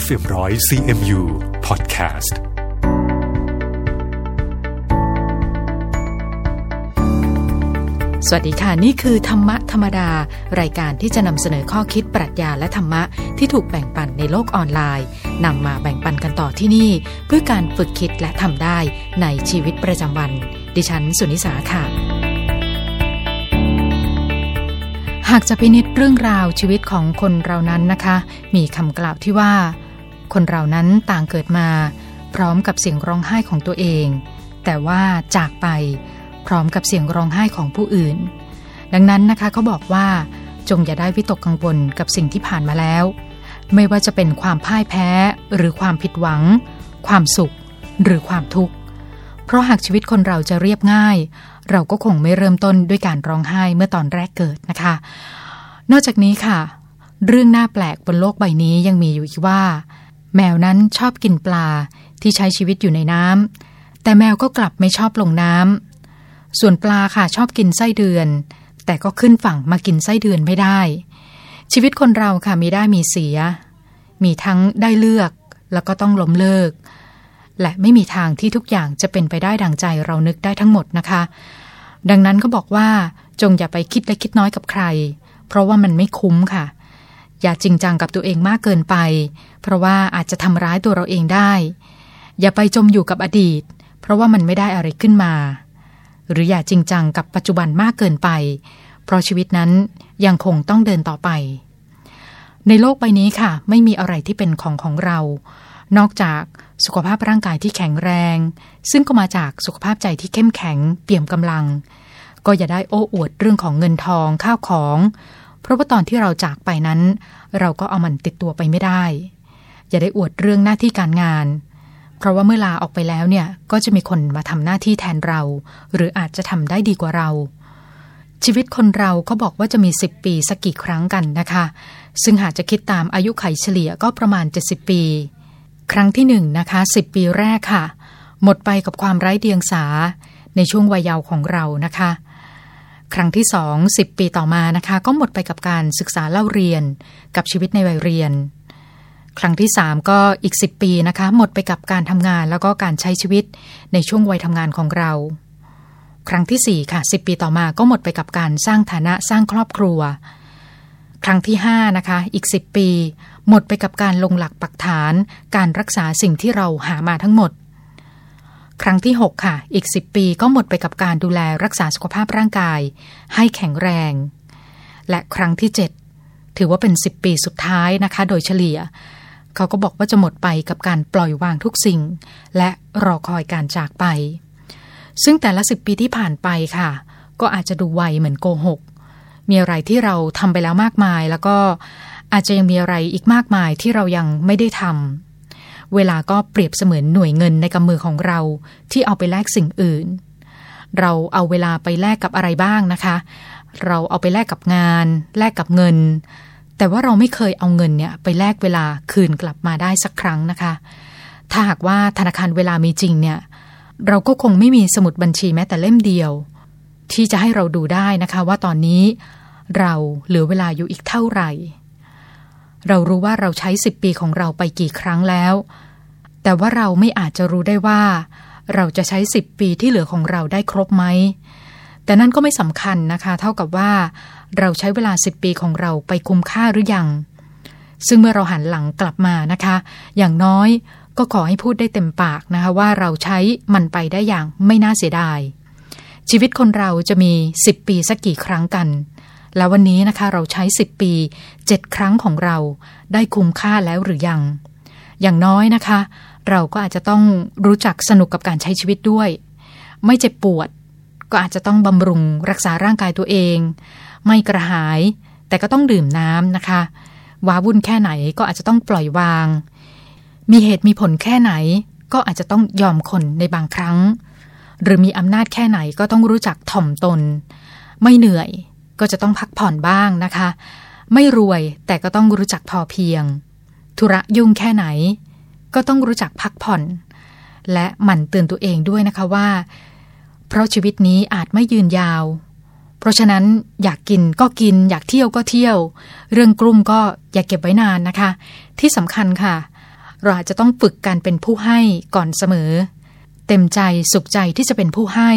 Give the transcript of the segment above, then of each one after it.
FM100 CMU Podcast สวัสดีค่ะ นี่คือธรรมะธรรมดา รายการที่จะนำเสนอข้อคิดปรัชญาและธรรมะ ที่ถูกแบ่งปันในโลกออนไลน์นำมาแบ่งปันกันต่อที่นี่ เพื่อการฝึกคิดและทำได้ในชีวิตประจำวัน ดิฉันสุนิสาค่ะหากจะพินิจเรื่องราวชีวิตของคนเรานั้นนะคะ มีคำกล่าวที่ว่า คนเรานั้นต่างเกิดมา พร้อมกับเสียงร้องไห้ของตัวเอง แต่ว่าจากไปพร้อมกับเสียงร้องไห้ของผู้อื่น ดังนั้นนะคะเขาบอกว่า จงอย่าได้วิตกกังวลกับสิ่งที่ผ่านมาแล้ว ไม่ว่าจะเป็นความพ่ายแพ้หรือความผิดหวัง ความสุข หรือความทุกข์ เพราะหากชีวิตคนเราจะเรียบง่าย เราก็คงไม่เริ่มต้นด้วยการร้องไห้เมื่อตอนแรกเกิดนะคะ นอกจากนี้ค่ะ เรื่องน่าแปลกบนโลกใบนี้ยังมีอยู่อีกว่า แมวนั้นชอบกินปลาที่ใช้ชีวิตอยู่ในน้ำแต่แมวก็กลับไม่ชอบลงน้ำส่วนปลาค่ะชอบกินไส้เดือน แต่ก็ขึ้นฝั่งมากินไส้เดือนไม่ได้ ชีวิตคนเราค่ะมีได้มีเสีย มีทั้งได้เลือกแล้วก็ต้องล้มเลิก และไม่มีทางที่ทุกอย่างจะเป็นไปได้ดังใจเรานึกได้ทั้งหมดนะคะ ดังนั้นเขาบอกว่าจงอย่าไปคิดและคิดน้อยกับใคร เพราะว่ามันไม่คุ้มค่ะ อย่าจริงจังกับตัวเองมากเกินไป เพราะว่าอาจจะทำร้ายตัวเราเองได้ อย่าไปจมอยู่กับอดีต เพราะว่ามันไม่ได้อะไรขึ้นมา หรืออย่าจริงจังกับปัจจุบันมากเกินไป เพราะชีวิตนั้นยังคงต้องเดินต่อไป ในโลกใบนี้ค่ะ ไม่มีอะไรที่เป็นของของเรา นอกจากสุขภาพร่างกายที่แข็งแรง ซึ่งก็มาจากสุขภาพใจที่เข้มแข็งเปี่ยมกำลัง ก็อย่าได้โอ้อวดเรื่องของเงินทองข้าวของ เพราะว่าตอนที่เราจากไปนั้น เราก็เอามันติดตัวไปไม่ได้ อย่าได้อวดเรื่องหน้าที่การงาน เพราะว่าเมื่อลาออกไปแล้วเนี่ยก็จะมีคนมาทำหน้าที่แทนเรา หรืออาจจะทำได้ดีกว่าเรา ชีวิตคนเราเขาบอกว่าจะมี 10 ปีสักกี่ครั้งกันนะคะ ซึ่งหากจะคิดตามอายุไขเฉลี่ยก็ประมาณ 70 ปี ครั้งที่1นนะคะ10 ปีแรกค่ะ หมดไปกับความไร้เดียงสาในช่วงวัยเยาว์ของเรานะคะ ครั้งที่สองสิบปีต่อมานะคะ ก็หมดไปกับการศึกษาเล่าเรียน กับชีวิตในวัยเรียน ครั้งที่สามก็อีกสิบปีนะคะ หมดไปกับการทำงานแล้วก็การใช้ชีวิตในช่วงวัยทำงานของเรา ครั้งที่สี่ค่ะสิบปีต่อมาก็หมดไปกับการสร้างฐานะสร้างครอบครัว ครั้งที่ห้านะคะอีกสิบปี หมดไปกับการลงหลักปักฐาน การรักษาสิ่งที่เราหามาทั้งหมด ครั้งที่ 6 ค่ะ อีก 10 ปีก็หมดไปกับการดูแลรักษาสุขภาพร่างกาย ให้แข็งแรง และครั้งที่ 7 ถือว่าเป็น 10 ปีสุดท้ายนะคะ โดยเฉลี่ย เขาก็บอกว่าจะหมดไปกับการปล่อยวางทุกสิ่ง และรอคอยการจากไป ซึ่งแต่ละ 10 ปีที่ผ่านไปค่ะ ก็อาจจะดูไวเหมือนโกหก มีอะไรที่เราทำไปแล้วมากมาย แล้วก็อาจจะยังมีอะไรอีกมากมายที่เรายังไม่ได้ทำ เวลาก็เปรียบเสมือนหน่วยเงินในกำมือของเรา ที่เอาไปแลกสิ่งอื่น เราเอาเวลาไปแลกกับอะไรบ้างนะคะ เราเอาไปแลกกับงาน แลกกับเงิน แต่ว่าเราไม่เคยเอาเงินเนี่ยไปแลกเวลาคืนกลับมาได้สักครั้งนะคะ ถ้าหากว่าธนาคารเวลามีจริงเนี่ย เราก็คงไม่มีสมุดบัญชีแม้แต่เล่มเดียว ที่จะให้เราดูได้นะคะว่าตอนนี้เราเหลือเวลาอยู่อีกเท่าไหร่ เรารู้ว่าเราใช้สิบปีของเราไปกี่ครั้งแล้ว แต่ว่าเราไม่อาจจะรู้ได้ว่า เราจะใช้สิบปีที่เหลือของเราได้ครบไหม แต่นั่นก็ไม่สำคัญนะคะ เท่ากับว่า เราใช้เวลาสิบปีของเราไปคุ้มค่าหรือยัง ซึ่งเมื่อเราหันหลังกลับมานะคะ อย่างน้อยก็ขอให้พูดได้เต็มปากนะคะ ว่าเราใช้มันไปได้อย่างไม่น่าเสียดาย ชีวิตคนเราจะมีสิบปีสักกี่ครั้งกัน แล้ววันนี้นะคะเราใช้สิบปีเจ็ดครั้งของเราได้คุ้มค่าแล้วหรือยัง อย่างน้อยนะคะ เราก็อาจจะต้องรู้จักสนุกกับการใช้ชีวิตด้วย ไม่เจ็บปวด ก็อาจจะต้องบำรุงรักษาร่างกายตัวเอง ไม่กระหาย แต่ก็ต้องดื่มน้ำนะคะว้าวุ่นแค่ไหนก็อาจจะต้องปล่อยวาง มีเหตุมีผลแค่ไหน ก็อาจจะต้องยอมคนในบางครั้ง หรือมีอำนาจแค่ไหนก็ต้องรู้จักถ่อมตน ไม่เหนื่อย ก็จะต้องพักผ่อนบ้างนะคะ ไม่รวยแต่ก็ต้องรู้จักพอเพียง ธุระยุ่งแค่ไหน ก็ต้องรู้จักพักผ่อน และหมั่นเตือนตัวเองด้วยนะคะว่า เพราะชีวิตนี้อาจไม่ยืนยาว เพราะฉะนั้นอยากกินก็กิน อยากเที่ยวก็เที่ยว เรื่องกลุ่มก็อย่าเก็บไว้นานนะคะ ที่สำคัญค่ะ เราอาจจะต้องฝึกการเป็นผู้ให้ก่อนเสมอ เต็มใจสุขใจที่จะเป็นผู้ให้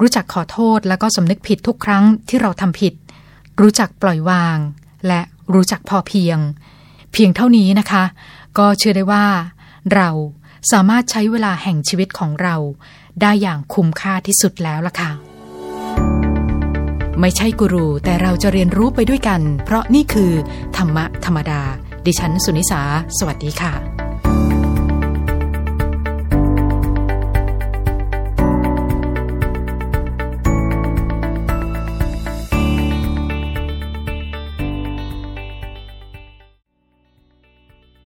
รู้จักขอโทษแล้วก็สำนึกผิดทุกครั้งที่เราทำผิด รู้จักปล่อยวาง และรู้จักพอเพียง เพียงเท่านี้นะคะ ก็เชื่อได้ว่า เราสามารถใช้เวลาแห่งชีวิตของเรา ได้อย่างคุ้มค่าที่สุดแล้วล่ะค่ะไม่ใช่กูรู แต่เราจะเรียนรู้ไปด้วยกัน เพราะนี่คือ ธรรมะธรรมดา ดิฉันสุนิสา สวัสดีค่ะ